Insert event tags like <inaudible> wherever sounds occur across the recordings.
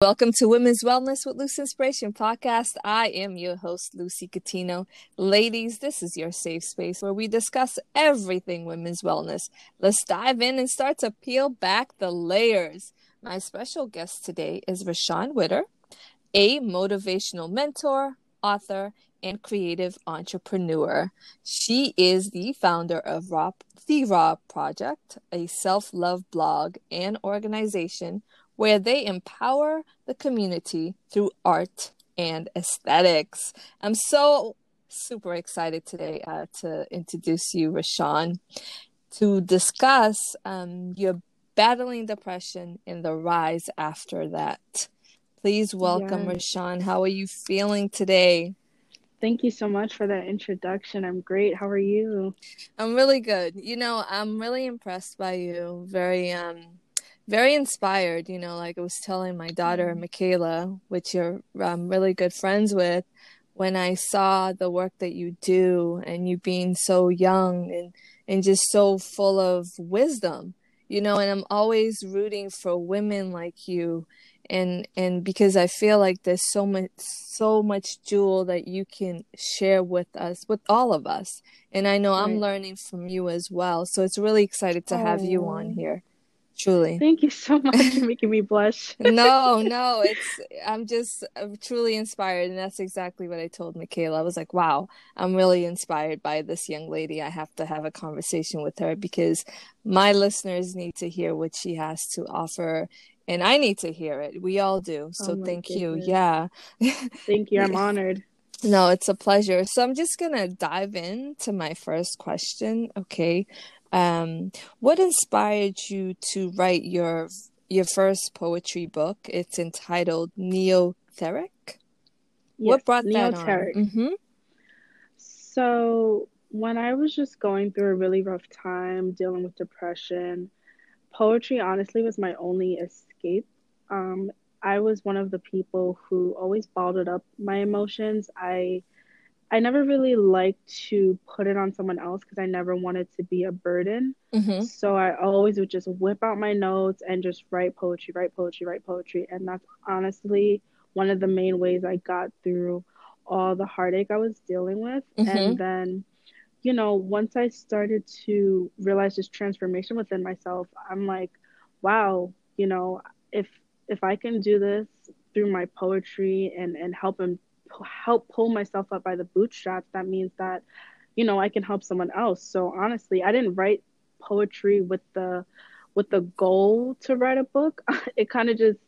Welcome to Women's Wellness with Loose Inspiration podcast. I am your host, Lucy Catino. Ladies, this is your safe space where we discuss everything women's wellness. Let's dive in and start to peel back the layers. My special guest today is Reshon Witter, a motivational mentor, author, and creative entrepreneur. She is the founder of Raw, The Raw Project, a self love blog and organization where they empower the community through art and aesthetics. I'm so super excited today uh, to introduce you, Reshon, to discuss um, your battling depression and the rise after that. Please welcome yes. Reshon. How are you feeling today? Thank you so much for that introduction. I'm great. How are you? I'm really good. You know, I'm really impressed by you. Very um very inspired. You know, like I was telling my daughter mm-hmm. Michaela, which you're um, really good friends with, when I saw the work that you do and you being so young and and just so full of wisdom, you know. And I'm always rooting for women like you, and and because I feel like there's so much so much jewel that you can share with us, with all of us. And I know right. I'm learning from you as well. So it's really excited to have you on here truly. Thank you so much for <laughs> making me blush. No <laughs> no it's i'm just I'm truly inspired and that's exactly what i told michaela. I was like wow i'm really inspired by this young lady. I have to have a conversation with her because my listeners need to hear what she has to offer and i need to hear it. We all do oh so oh thank goodness. you yeah. Thank you i'm <laughs> honored. No it's a pleasure. So i'm just gonna dive into my first question okay um, what inspired you to write your your first poetry book? It's entitled Neoteric. Yes, what brought that on? Mm-hmm. So when I was just going through a really rough time dealing with depression, poetry honestly was my only escape. Um, I was one of the people who always bottled up my emotions. I I never really liked to put it on someone else because I never wanted to be a burden. Mm-hmm. So I always would just whip out my notes and just write poetry, write poetry, write poetry. And that's honestly one of the main ways I got through all the heartache I was dealing with. Mm-hmm. And then, you know, once I started to realize this transformation within myself, I'm like, wow, you know, if if I can do this through my poetry and and help him help pull myself up by the bootstraps, that means that, you know, I can help someone else. So honestly, I didn't write poetry with the with the goal to write a book. <laughs> It kind of just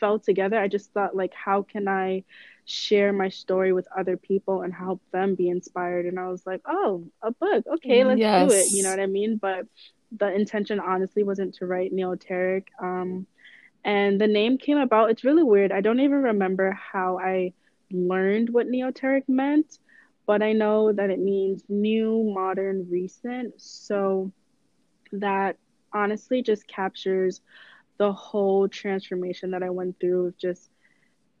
fell together. I just thought like how can I share my story with other people and help them be inspired and I was like, "Oh, a book. Okay, let's yes. do it." You know what I mean? But the intention honestly wasn't to write neoteric um and the name came about. It's really weird. I don't even remember how I learned what neoteric meant, but I know that it means new, modern, recent. So that honestly just captures the whole transformation that I went through of just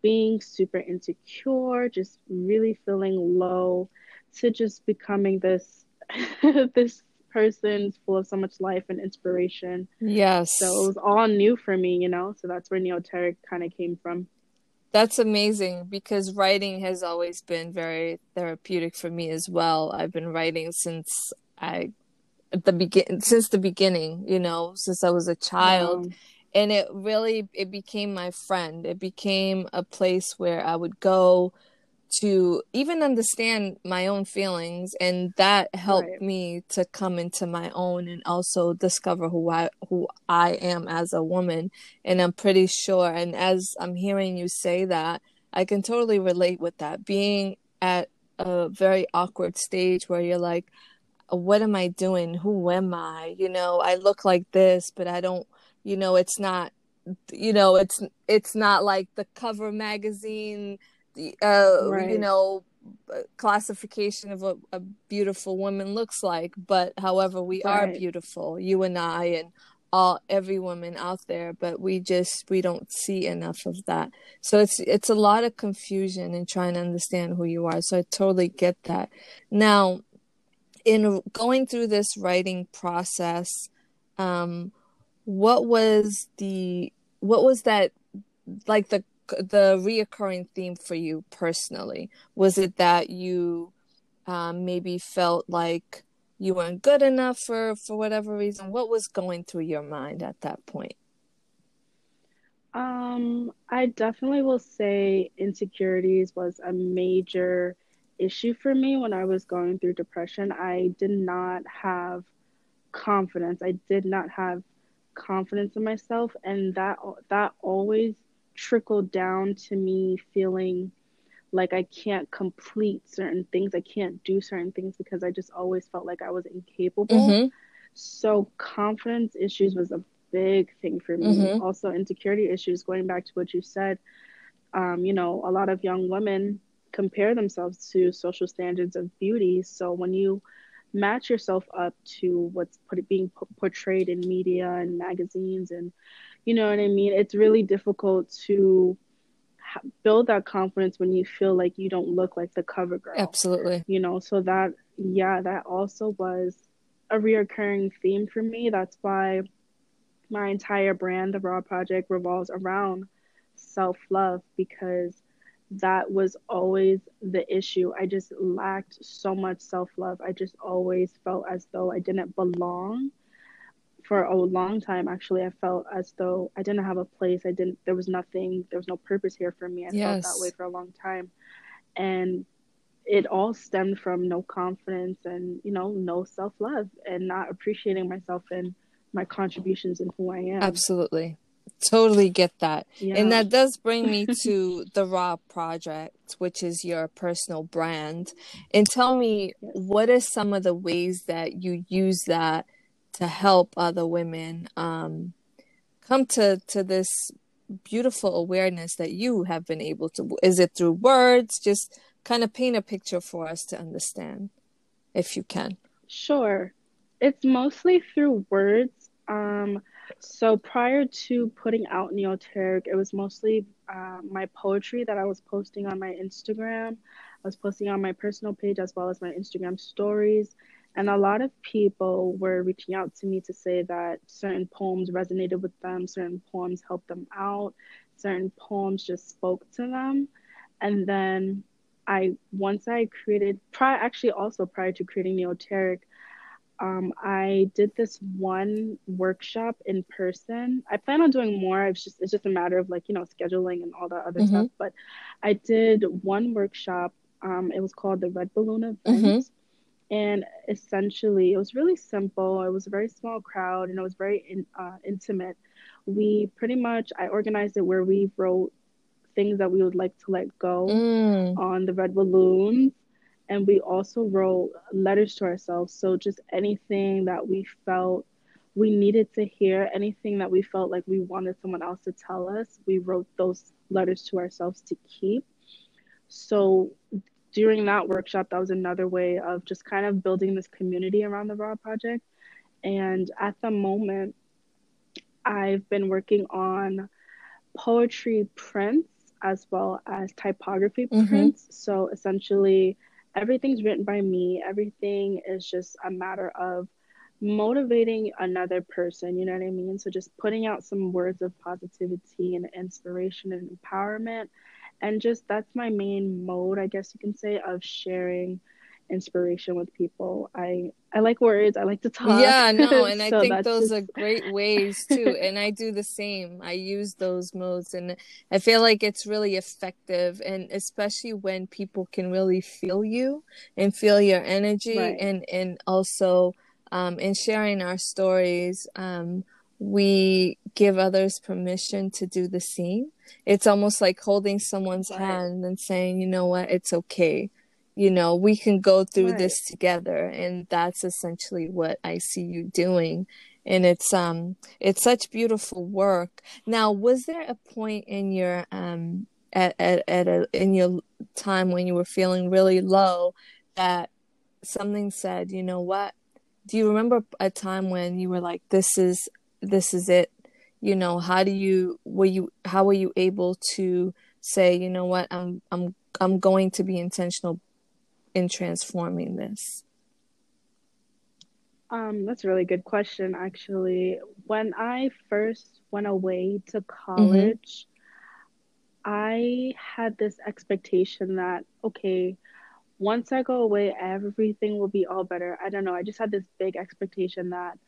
being super insecure, just really feeling low, to just becoming this <laughs> this person full of so much life and inspiration. Yes. So it was all new for me, you know. So that's where neoteric kind of came from. That's amazing because writing has always been very therapeutic for me as well. I've been writing since I at the begin since the beginning, you know, since I was a child. And it really it became my friend. It became a place where I would go to even understand my own feelings and that helped right. me to come into my own and also discover who I who I am as a woman. And I'm pretty sure and as I'm hearing you say that I can totally relate with that. Being at a very awkward stage where you're like what am I doing? Who am I? You know I look like this but I don't you know it's not you know it's it's not like the cover magazine uh, right. you know, classification of what a beautiful woman looks like. But however, we right. are beautiful, you and I, and all every woman out there. But we just we don't see enough of that. So it's it's a lot of confusion in trying to understand who you are. So I totally get that. Now, in going through this writing process, um, what was the what was that like the the reoccurring theme for you personally? Was it that you um, maybe felt like you weren't good enough for for whatever reason? What was going through your mind at that point? Um, I definitely will say insecurities was a major issue for me when I was going through depression. I did not have confidence. I did not have confidence in myself and that that always trickled down to me feeling like I can't complete certain things. I can't do certain things because I just always felt like I was incapable. Mm-hmm. So confidence issues was a big thing for me. Mm-hmm. Also insecurity issues going back to what you said. Um, you know, a lot of young women compare themselves to social standards of beauty. So when you match yourself up to what's put, being portrayed in media and magazines and you know what i mean it's really difficult to ha- build that confidence when you feel like you don't look like the cover girl absolutely you know so that yeah that also was a reoccurring theme for me that's why my entire brand the raw project revolves around self-love because that was always the issue. I just lacked so much self love. I just always felt as though I didn't belong. For a long time, actually, I felt as though I didn't have a place. I didn't, there was nothing, there was no purpose here for me. I yes. felt that way for a long time. And it all stemmed from no confidence and, you know, no self love and not appreciating myself and my contributions and who I am. Absolutely totally get that. Yeah. And that does bring me to <laughs> the Raw Project, which is your personal brand. And tell me, what are some of the ways that you use that to help other women um, come to, to this beautiful awareness that you have been able to? Is it through words? Just kind of paint a picture for us to understand, if you can. Sure. It's mostly through words. Um, so prior to putting out Neoteric, it was mostly uh, my poetry that I was posting on my Instagram. I was posting on my personal page as well as my Instagram stories. And a lot of people were reaching out to me to say that certain poems resonated with them, certain poems helped them out, certain poems just spoke to them. And then I, once I created, prior, actually also prior to creating Neoteric, um, I did this one workshop in person. I plan on doing more. It's just it's just a matter of like you know scheduling and all that other mm-hmm. stuff. But I did one workshop. Um, it was called the Red Balloon Event, mm-hmm. And essentially it was really simple. It was a very small crowd and it was very in, uh, intimate. We pretty much I organized it where we wrote things that we would like to let go mm. on the red balloons and we also wrote letters to ourselves so just anything that we felt we needed to hear anything that we felt like we wanted someone else to tell us we wrote those letters to ourselves to keep so during that workshop that was another way of just kind of building this community around the raw project and at the moment i've been working on poetry prints as well as typography mm-hmm. prints so essentially everything's written by me. Everything is just a matter of motivating another person, you know what I mean? So just putting out some words of positivity and inspiration and empowerment. And just that's my main mode, I guess you can say, of sharing inspiration with people. I I like words. I like to talk. Yeah, no, <laughs> and I think those just... are great ways too. <laughs> and I do the same. I use those modes and I feel like it's really effective and especially when people can really feel you and feel your energy right. and and also um in sharing our stories um we give others permission to do the same. It's almost like holding someone's right. hand and saying, you know what, it's okay you know we can go through right. this together and that's essentially what i see you doing and it's um it's such beautiful work now was there a point in your um at at, at a in your time when you were feeling really low that something said you know what do you remember a time when you were like this is this is it you know how do you were you how were you able to say you know what i'm i'm i'm going to be intentional in transforming this? Um, that's a really good question, actually. When I first went away to mm-hmm. college, I had this expectation that, okay, once I go away, everything will be all better. I don't know. I just had this big expectation that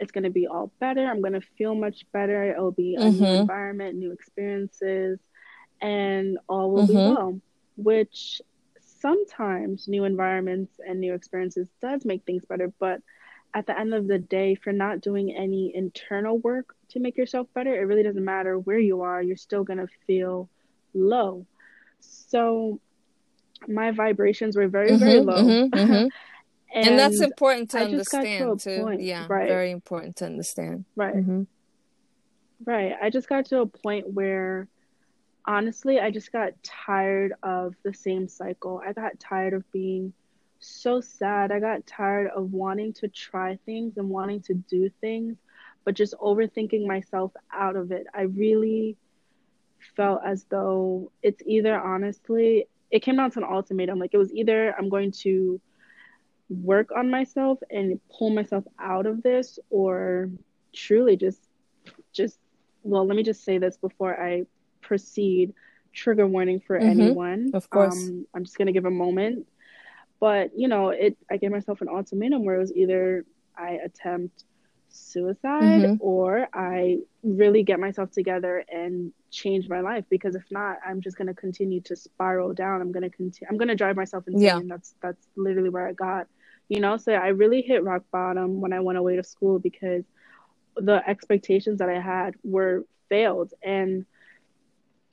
it's going to be all better. I'm going to feel much better. It'll be a mm-hmm. new environment, new experiences, and all will mm-hmm. be well. Which sometimes new environments and new experiences does make things better, but at the end of the day, if you're not doing any internal work to make yourself better, it really doesn't matter where you are, you're still going to feel low. So my vibrations were very, mm-hmm, very low. <laughs> And, and, that's important to I understand to too. yeah, right. very important to understand. Right. Mm-hmm. Right. I just got to a point where honestly, I just got tired of the same cycle. I got tired of being so sad. I got tired of wanting to try things and wanting to do things, but just overthinking myself out of it. I really felt as though it's either honestly, it came down to an ultimatum. Like it was either I'm going to work on myself and pull myself out of this or truly just just well let me just say this before i proceed. Trigger warning for mm-hmm. anyone. Of course. Um, i'm just going to give a moment. But you know, it I gave myself an ultimatum where it was either I attempt suicide mm-hmm. or I really get myself together and change my life. Because if not I'm just going to continue to spiral down. I'm going to continue I'm going to drive myself insane. Yeah. that's that's literally where I got you know so I really hit rock bottom when I went away to school because the expectations that I had were failed. And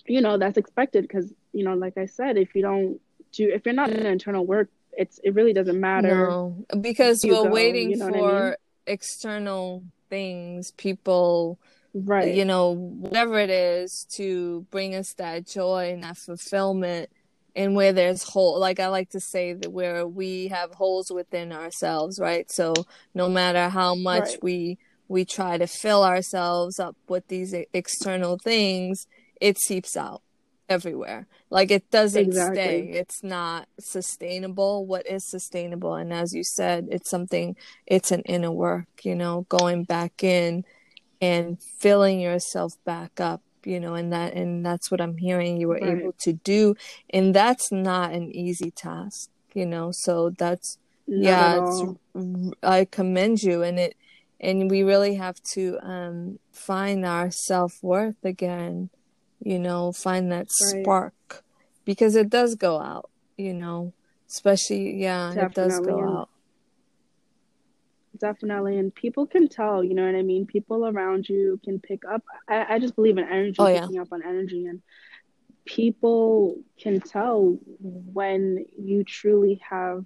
you know that's expected because you know like I said if you don't do if you're not in internal work it's it really doesn't matter no, because we're go, waiting you know for I mean? external things people right. you know whatever it is to bring us that joy and that fulfillment and where there's hole like i like to say that where we have holes within ourselves right so no matter how much right. we we try to fill ourselves up with these external things it seeps out everywhere. Like it doesn't exactly. stay. It's not sustainable. What is sustainable? And as you said, it's something, it's an inner work, you know, going back in and filling yourself back up you know and that and that's what i'm hearing you were right. able to do and that's not an easy task you know so that's not yeah i commend you and it and we really have to um find our self-worth again you know, find that right. spark because it does go out, you know, especially, yeah, Definitely. it does go out. Definitely. And people can tell, you know what I mean? People around you can pick up. I, I just believe in energy, oh, picking yeah. up on energy. And people can tell when you truly have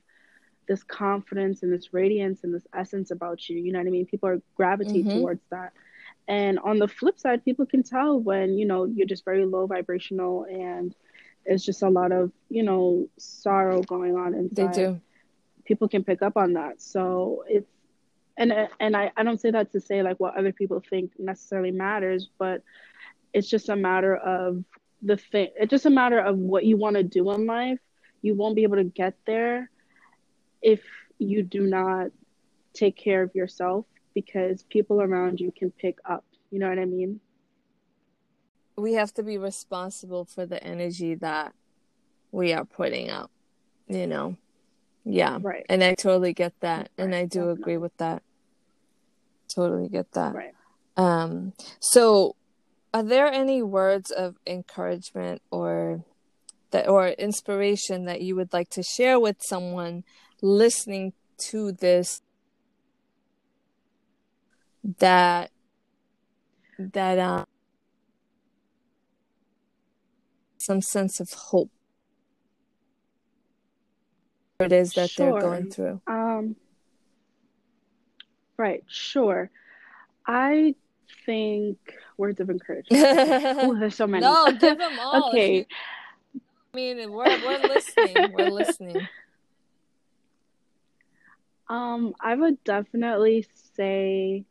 this confidence and this radiance and this essence about you. You know what I mean? People are gravitate mm-hmm. towards that. And on the flip side, people can tell when, you know, you're just very low vibrational and it's just a lot of, you know, sorrow going on inside. They do. People can pick up on that. So it's, and uh, and I, I don't say that to say like what other people think necessarily matters, but it's just a matter of the thing. It's just a matter of what you want to do in life. You won't be able to get there if you do not take care of yourself because people around you can pick up. You know what I mean? We have to be responsible for the energy that we are putting out, you know? Yeah. Right. And I totally get that. Right. And I do Definitely. agree with that. Totally get that. Right. Um, so are there any words of encouragement or that or inspiration that you would like to share with someone listening to this that that um some sense of hope it is that sure. they're going through um right sure. I think words of encouragement. <laughs> Oh there's so many. No give them <laughs> all. Okay. I mean we're, we're listening we're listening. <laughs> Um i would definitely say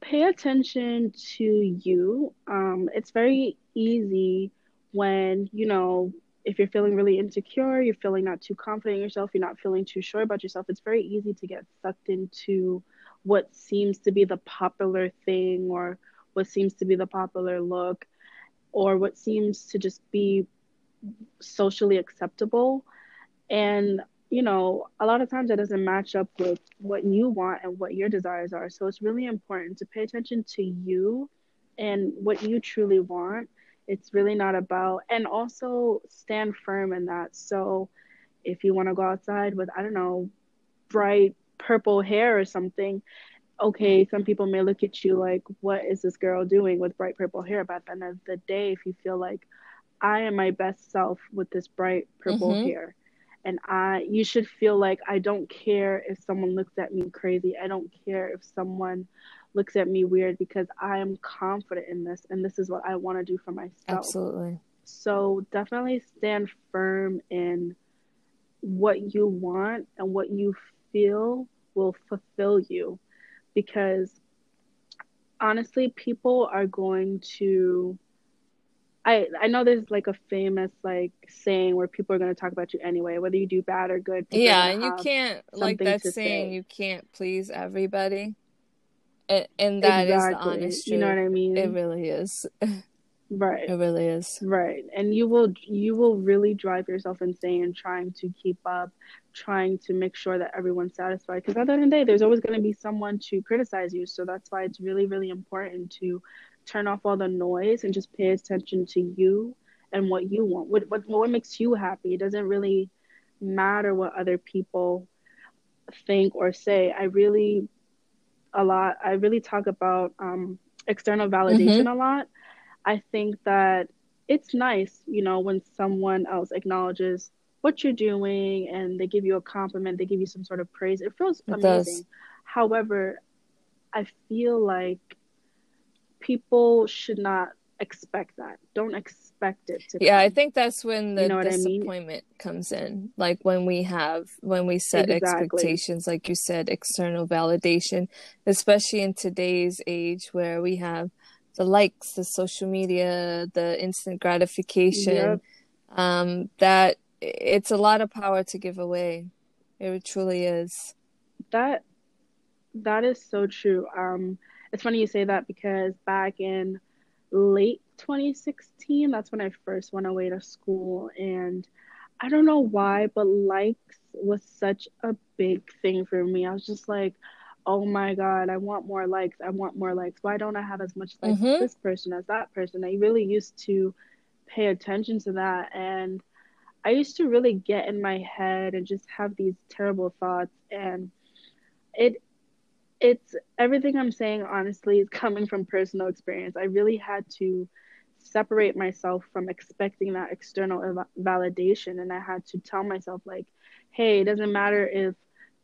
pay attention to you. Um, it's very easy when, you know, if you're feeling really insecure, you're feeling not too confident in yourself, you're not feeling too sure about yourself, it's very easy to get sucked into what seems to be the popular thing or what seems to be the popular look. or what seems to just be socially acceptable. And, you know, a lot of times that doesn't match up with what you want and what your desires are. So it's really important to pay attention to you and what you truly want. It's really not about, and also stand firm in that. So if you want to go outside with, I don't know, bright purple hair or something, okay, some people may look at you like, what is this girl doing with bright purple hair? But at the end of the day, if you feel like I am my best self with this bright purple mm-hmm. hair, and I, you should feel like I don't care if someone looks at me crazy. I don't care if someone looks at me weird because I am confident in this and this is what I want to do for myself. Absolutely. So definitely stand firm in what you want and what you feel will fulfill you because honestly people are going to I I know there's like a famous like saying where people are going to talk about you anyway, whether you do bad or good. Yeah, and you can't like that saying say. you can't please everybody, and, and that exactly. is the honest truth. You know what I mean? It really is. <laughs> Right. It really is. Right. And you will you will really drive yourself insane trying to keep up, trying to make sure that everyone's satisfied. Because at the end of the day, there's always going to be someone to criticize you. So that's why it's really, really important to turn off all the noise and just pay attention to you and what you want. What what what makes you happy. It doesn't really matter what other people think or say. I really a lot I really talk about um external validation mm-hmm. a lot I think that it's nice, you know, when someone else acknowledges what you're doing and they give you a compliment, they give you some sort of praise. It feels it amazing. Does. However, I feel like people should not expect that. Don't expect it to. Yeah, come. I think that's when the you know disappointment I mean? comes in. Like when we have when we set exactly. expectations, like you said, external validation, especially in today's age where we have the likes, the social media, the instant gratification. Yep. Um, that it's a lot of power to give away. It truly is. That that is so true. Um, it's funny you say that because back in late 2016, that's when I first went away to school, and I don't know why, but likes was such a big thing for me. I was just like, oh my god i want more likes i want more likes. Why don't i have as much likes mm-hmm. as this person as that person? I really used to pay attention to that. And i used to really get in my head and just have these terrible thoughts. And it it's everything i'm saying honestly is <laughs> coming from personal experience. I really had to separate myself from expecting that external ev- validation. And i had to tell myself like hey it doesn't matter if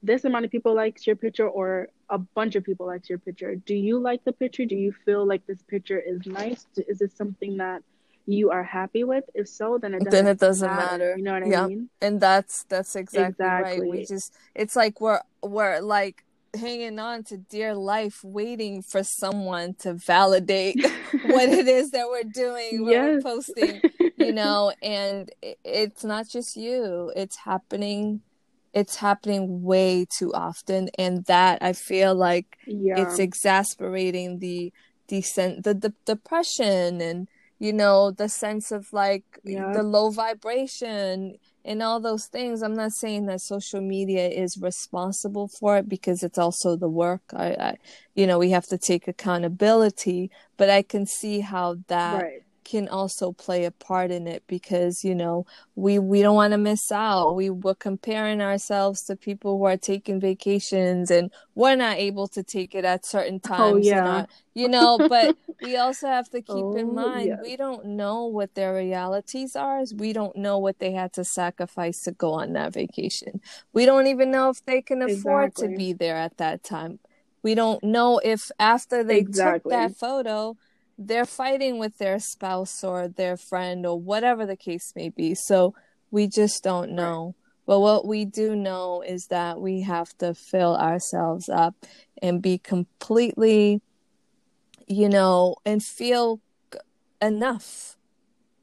this amount of people likes your picture or a bunch of people likes your picture do you like the picture? Do you feel like this picture is nice? Is this something that you are happy with? If so then it doesn't, then it doesn't matter. matter. you know what i mean? And that's that's exactly, exactly right. We just it's like we're we're like hanging on to dear life waiting for someone to validate <laughs> what it is that we're doing <laughs> what yes. we're posting you know? <laughs> And it's not just you. It's happening it's happening way too often and that i feel like yeah. it's exasperating the the, the the depression and you know the sense of like yeah. the low vibration and all those things i'm not saying that social media is responsible for it because it's also the work i, I you know we have to take accountability but i can see how that right can also play a part in it because you know we we don't want to miss out we were comparing ourselves to people who are taking vacations and we're not able to take it at certain oh, times oh, yeah. You know but <laughs> we also have to keep oh, in mind we don't know what their realities are we don't know what they had to sacrifice to go on that vacation we don't even know if they can afford exactly. to be there at that time we don't know if after they exactly. took that photo they're fighting with their spouse or their friend or whatever the case may be. So we just don't know. Right. But what we do know is that we have to fill ourselves up and be completely, you know, and feel enough,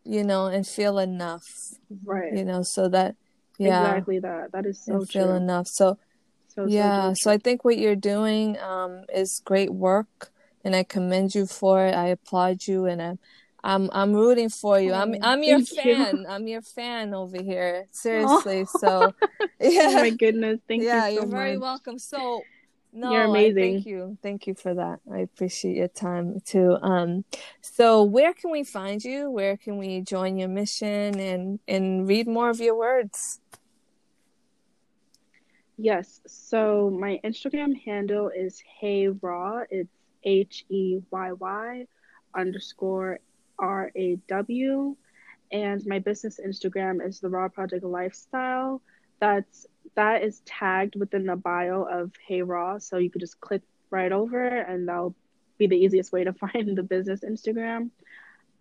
you know, and feel enough. Right. You know, so that, yeah. Exactly that. That is so feel enough. So, so yeah. So, so I think what you're doing um, is great work and I commend you for it. I applaud you, and I'm I'm I'm rooting for you. I'm Oh, I'm your thank you. fan. I'm your fan over here. Seriously. So <laughs> yeah. Oh my goodness. Thank yeah, you so are very welcome. So no, You're I amazing. thank you. Thank you for that. I appreciate your time too. Um so where can we find you? Where can we join your mission and and read more of your words? Yes. So my Instagram handle is Hey Raw. It's H E Y Y underscore R A W. And my business Instagram is the Raw Project Lifestyle. That's that is tagged within the bio of Hey Raw. So you could just click right over and that'll be the easiest way to <laughs> find the business Instagram.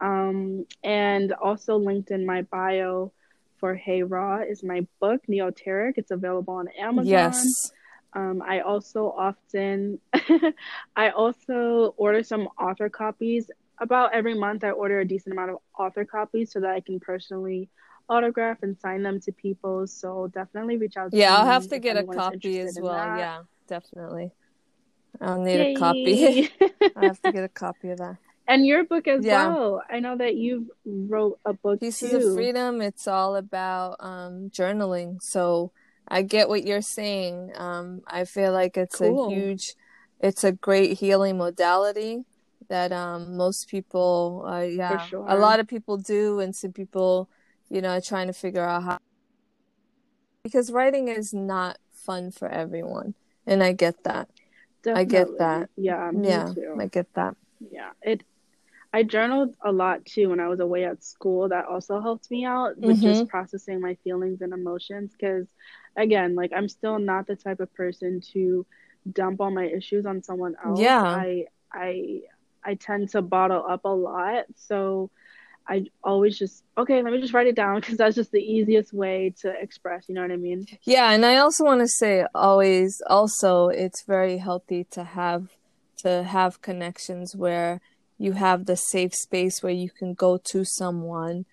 Um, and also linked in my bio for Hey Raw is my book, Neoteric. It's available on Amazon. Yes. Um, I also often, <laughs> I also order some author copies. About every month, I order a decent amount of author copies so that I can personally autograph and sign them to people. So definitely reach out to Yeah, I'll have to get a copy as well. Yeah, definitely. I'll need a copy. <laughs> I have to get a <laughs> copy of that. and your book as Yeah. well. I know that you wrote a book Pieces too. of Freedom, it's all about um, journaling. So I get what you're saying. Um, I feel like it's Cool. a huge, it's a great healing modality that um, most people, uh, yeah, sure. a lot of people do, and some people, you know, are trying to figure out how. Because writing is not fun for everyone, and I get that. I get that. Yeah, me yeah, too. I get that. Yeah, it. I journaled a lot too when I was away at school. That also helped me out with Mm-hmm. just processing my feelings and emotions. Because, again, like I'm still not the type of person to dump all my issues on someone else. Yeah. I I I tend to bottle up a lot. So I always just okay. Let me just write it down because that's just the easiest way to express. You know what I mean? Yeah, and I also want to say always also it's very healthy to have to have connections where you have the safe space where you can go to someone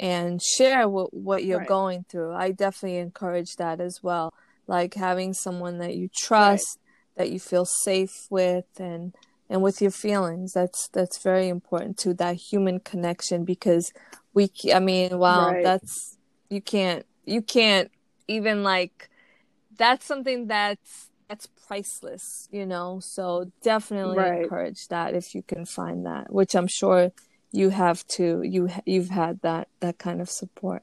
and share what what you're Right. going through. I definitely encourage that as well. Like having someone that you trust, that you feel safe with and and with your feelings. That's that's very important too that human connection because we I mean, wow, Right. that's you can't you can't even like that's something that's that's priceless, you know. So definitely Right. encourage that if you can find that, which I'm sure you have to. You you've had that that kind of support.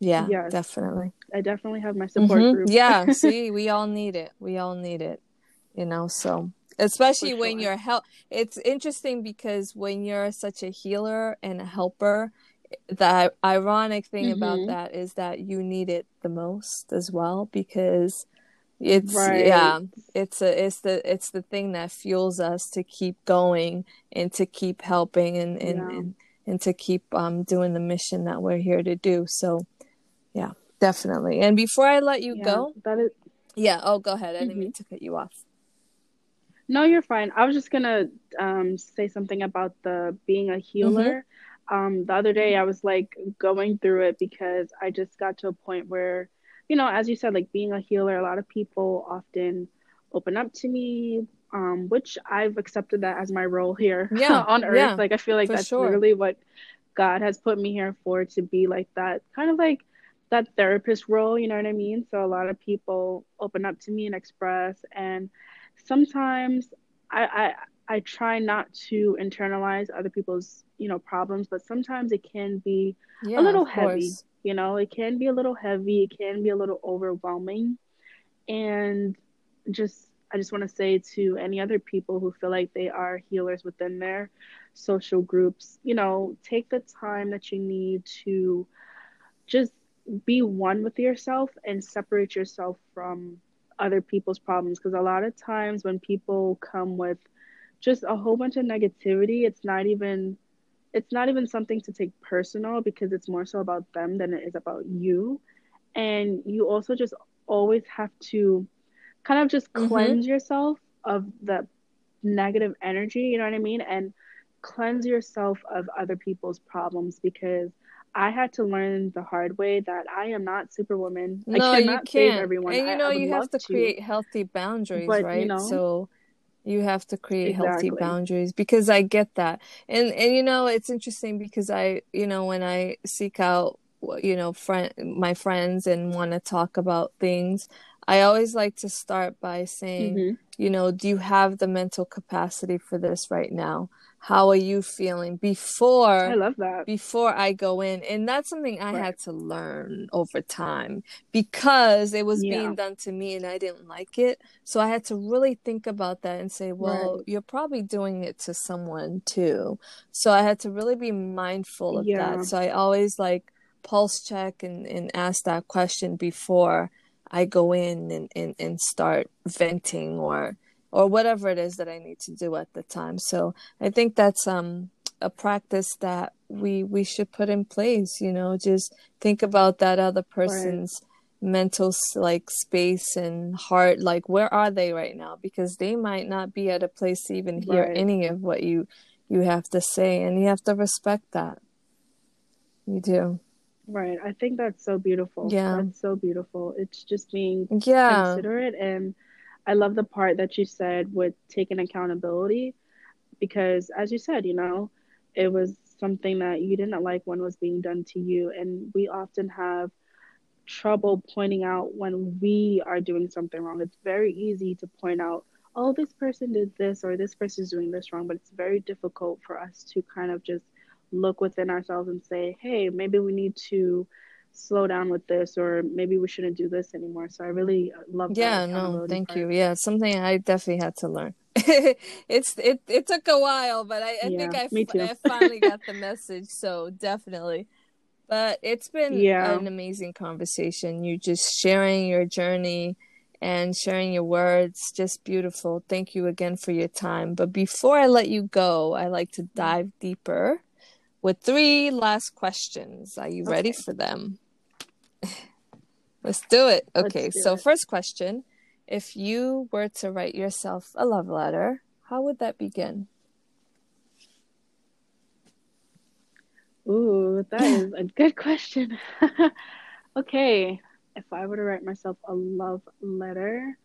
Yeah, Yes. definitely. I definitely have my support Mhm. group. Yeah, <laughs> see, we all need it. We all need it. You know, so especially For when you're help it's interesting because when you're such a healer and a helper, the ironic thing about Mhm. that is that you need it the most as well because it's Right. yeah, it's a it's the it's the thing that fuels us to keep going and to keep helping and and, Yeah. and, and to keep um doing the mission that we're here to do. So yeah, definitely. And before I let you Yeah, go, that is. yeah, oh go ahead. I didn't Mm-hmm. mean to cut you off. No, you're fine. I was just gonna um, say something about the being a healer. Um, the other day, I was like going through it because I just got to a point where, you know, as you said, like being a healer, a lot of people often open up to me, um, which I've accepted that as my role here <laughs> Yeah, on earth. yeah, Like, I feel like that's sure. literally what God has put me here for to be like that, kind of like that therapist role, you know what I mean? So a lot of people open up to me and express, and sometimes I, I I try not to internalize other people's you know problems, but sometimes it can be Yeah, a little heavy. course. You know, it can be a little heavy. It can be a little overwhelming, and just I just want to say to any other people who feel like they are healers within their social groups, you know, take the time that you need to just be one with yourself and separate yourself from other people's problems because a lot of times when people come with just a whole bunch of negativity it's not even it's not even something to take personal because it's more so about them than it is about you and you also just always have to kind of just Mhm. cleanse yourself of the negative energy you know what i mean and cleanse yourself of other people's problems because I had to learn the hard way that I am not Superwoman. No, I you cannot save can't. everyone. And you know, you have love to create healthy boundaries, but, you right? know- So You have to create exactly. healthy boundaries because I get that. And and you know, it's interesting because I, you know, when I seek out you know, friend my friends and want to talk about things, I always like to start by saying, mm-hmm. you know, do you have the mental capacity for this right now? How are you feeling before I love that. Before I go in. And that's something I right. had to learn over time because it was yeah. being done to me and I didn't like it. So I had to really think about that and say, well, right. you're probably doing it to someone too. So I had to really be mindful of yeah. that. So I always like pulse check and, and ask that question before I go in and, and, and start venting or or whatever it is that I need to do at the time. So I think that's um a practice that we we should put in place, you know, just think about that other person's right. mental like space and heart like where are they right now because they might not be at a place to even hear right. any of what you you have to say and you have to respect that. You do. Right. I think that's so beautiful. Yeah. That's so beautiful. It's just being yeah. considerate. And I love the part that you said with taking accountability because, as you said, you know, it was something that you didn't like when was being done to you. And we often have trouble pointing out when we are doing something wrong. It's very easy to point out, oh, this person did this or this person is doing this wrong, but it's very difficult for us to kind of just look within ourselves and say, hey, maybe we need to slow down with this or maybe we shouldn't do this anymore. So I really love Yeah, no, thank part. you. Yeah, something I definitely had to learn. <laughs> it's it it took a while, but I, I yeah, think I. I <laughs> finally got the message. So definitely. But it's been yeah. an amazing conversation. You just sharing your journey and sharing your words, just beautiful. Thank you again for your time. But before I let you go, I like to mm-hmm. dive deeper with three last questions. Are you okay. ready for them? Let's do it. Okay, do so it. first question If you were to write yourself a love letter, how would that begin? Ooh, that is a good question. <laughs> okay, if I were to write myself a love letter,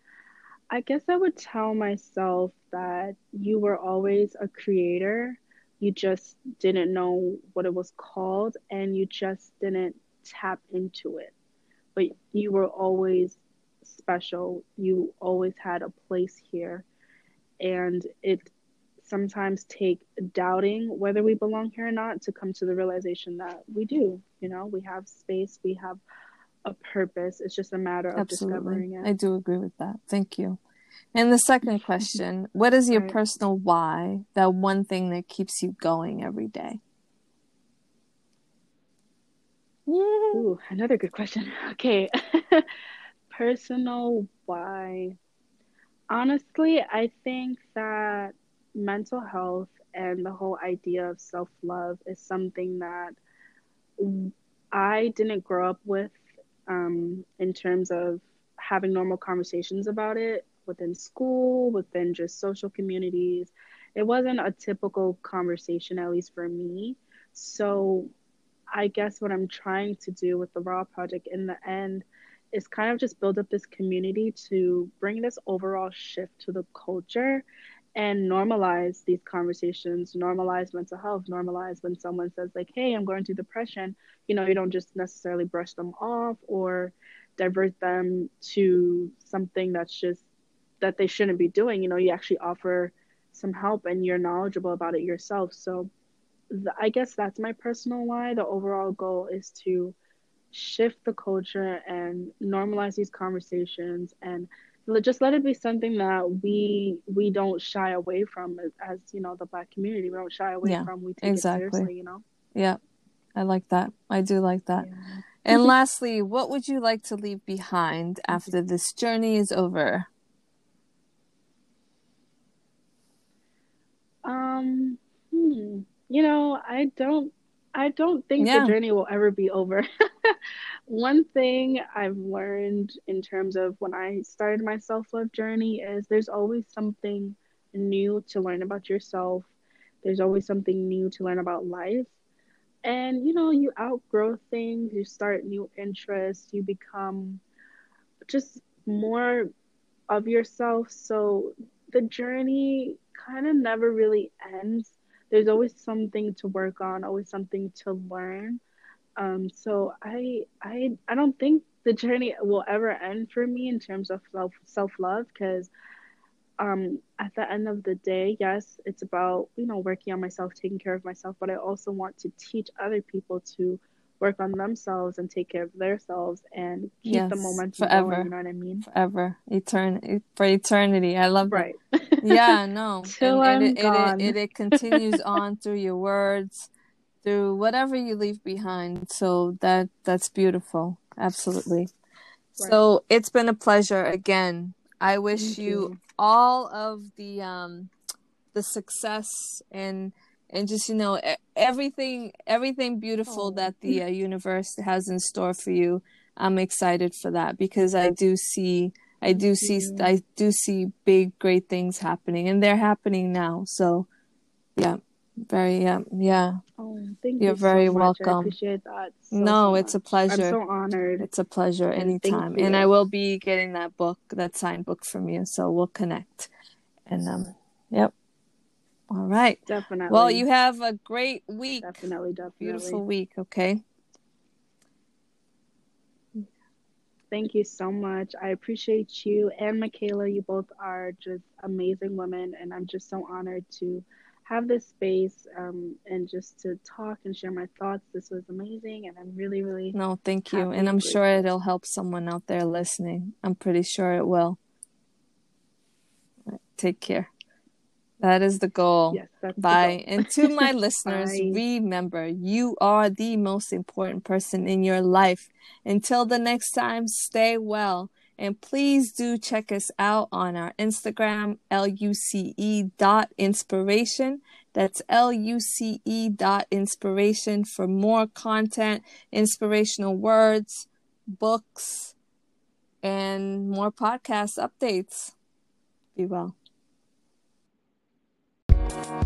I guess I would tell myself that you were always a creator you just didn't know what it was called and you just didn't tap into it. But you were always special. You always had a place here. And it sometimes take doubting whether we belong here or not to come to the realization that we do. You know, we have space, we have a purpose. It's just a matter of Absolutely. discovering it. I do agree with that. Thank you. And the second <laughs> question What is your right. personal why? That one thing that keeps you going every day? Ooh, another good question. <laughs> Okay. <laughs> personal why. Honestly, I think that mental health and the whole idea of self love is something that I didn't grow up with um, in terms of having normal conversations about it within school, within just social communities. It wasn't a typical conversation, at least for me. So I guess what I'm trying to do with the Raw Project in the end is kind of just build up this community to bring this overall shift to the culture and normalize these conversations, normalize mental health, normalize when someone says, like, hey, I'm going through depression, you know, you don't just necessarily brush them off or divert them to something that's just that they shouldn't be doing. You know you actually offer some help and you're knowledgeable about it yourself. So the, i guess that's my personal why. The overall goal is to shift the culture and normalize these conversations and just let it be something that we we don't shy away from as, as you know the black community. We don't shy away yeah, from. We take exactly. it seriously you know? Yeah i like that. I do like that. Yeah. and lastly what would you like to leave behind after this journey is over Um, hmm, you know, I don't I don't think yeah. the journey will ever be over. <laughs> One thing I've learned in terms of when I started my self-love journey is there's always something new to learn about yourself. There's always something new to learn about life. And you know, you outgrow things, you start new interests, you become just more of yourself. So the journey kind of never really ends. There's always something to work on, always something to learn. Um, so I I I don't think the journey will ever end for me in terms of self self love because um at the end of the day, yes, it's about you know working on myself, taking care of myself, but I also want to teach other people to work on themselves and take care of themselves and keep yes, the momentum forever. going. You know what I mean? Forever, etern for eternity. I love right. That. <laughs> yeah, no, <laughs> Till and, I'm it, gone. It, it, it continues <laughs> on through your words, through whatever you leave behind. So that that's beautiful. Absolutely. Right. So it's been a pleasure again. I wish you, you all of the um the success and and just you know everything everything beautiful oh. that the uh, <laughs> universe has in store for you i'm excited for that because i do see i do see i do see big great things happening and they're happening now so yeah very yeah yeah. Oh, thank you're you very so welcome. I appreciate that so, no so it's a pleasure i'm so honored. It's a pleasure anytime. And i will be getting that book that signed book from you so we'll connect. And um yep. All right. Definitely. Well, you have a great week. Definitely, definitely. Beautiful week, okay? Thank you so much. I appreciate you and Michaela. You both are just amazing women, and I'm just so honored to have this space um, and just to talk and share my thoughts. This was amazing, and I'm really, really. No, thank you. And I'm sure it'll help someone out there listening. I'm pretty sure it will. Take care. That is the goal. Yes, that's Bye. Goal. and to my <laughs> listeners, remember you are the most important person in your life. Until the next time, stay well. And please do check us out on our Instagram, luce dot inspiration. That's luce dot inspiration for more content, inspirational words, books, and more podcast updates. Be well. Thank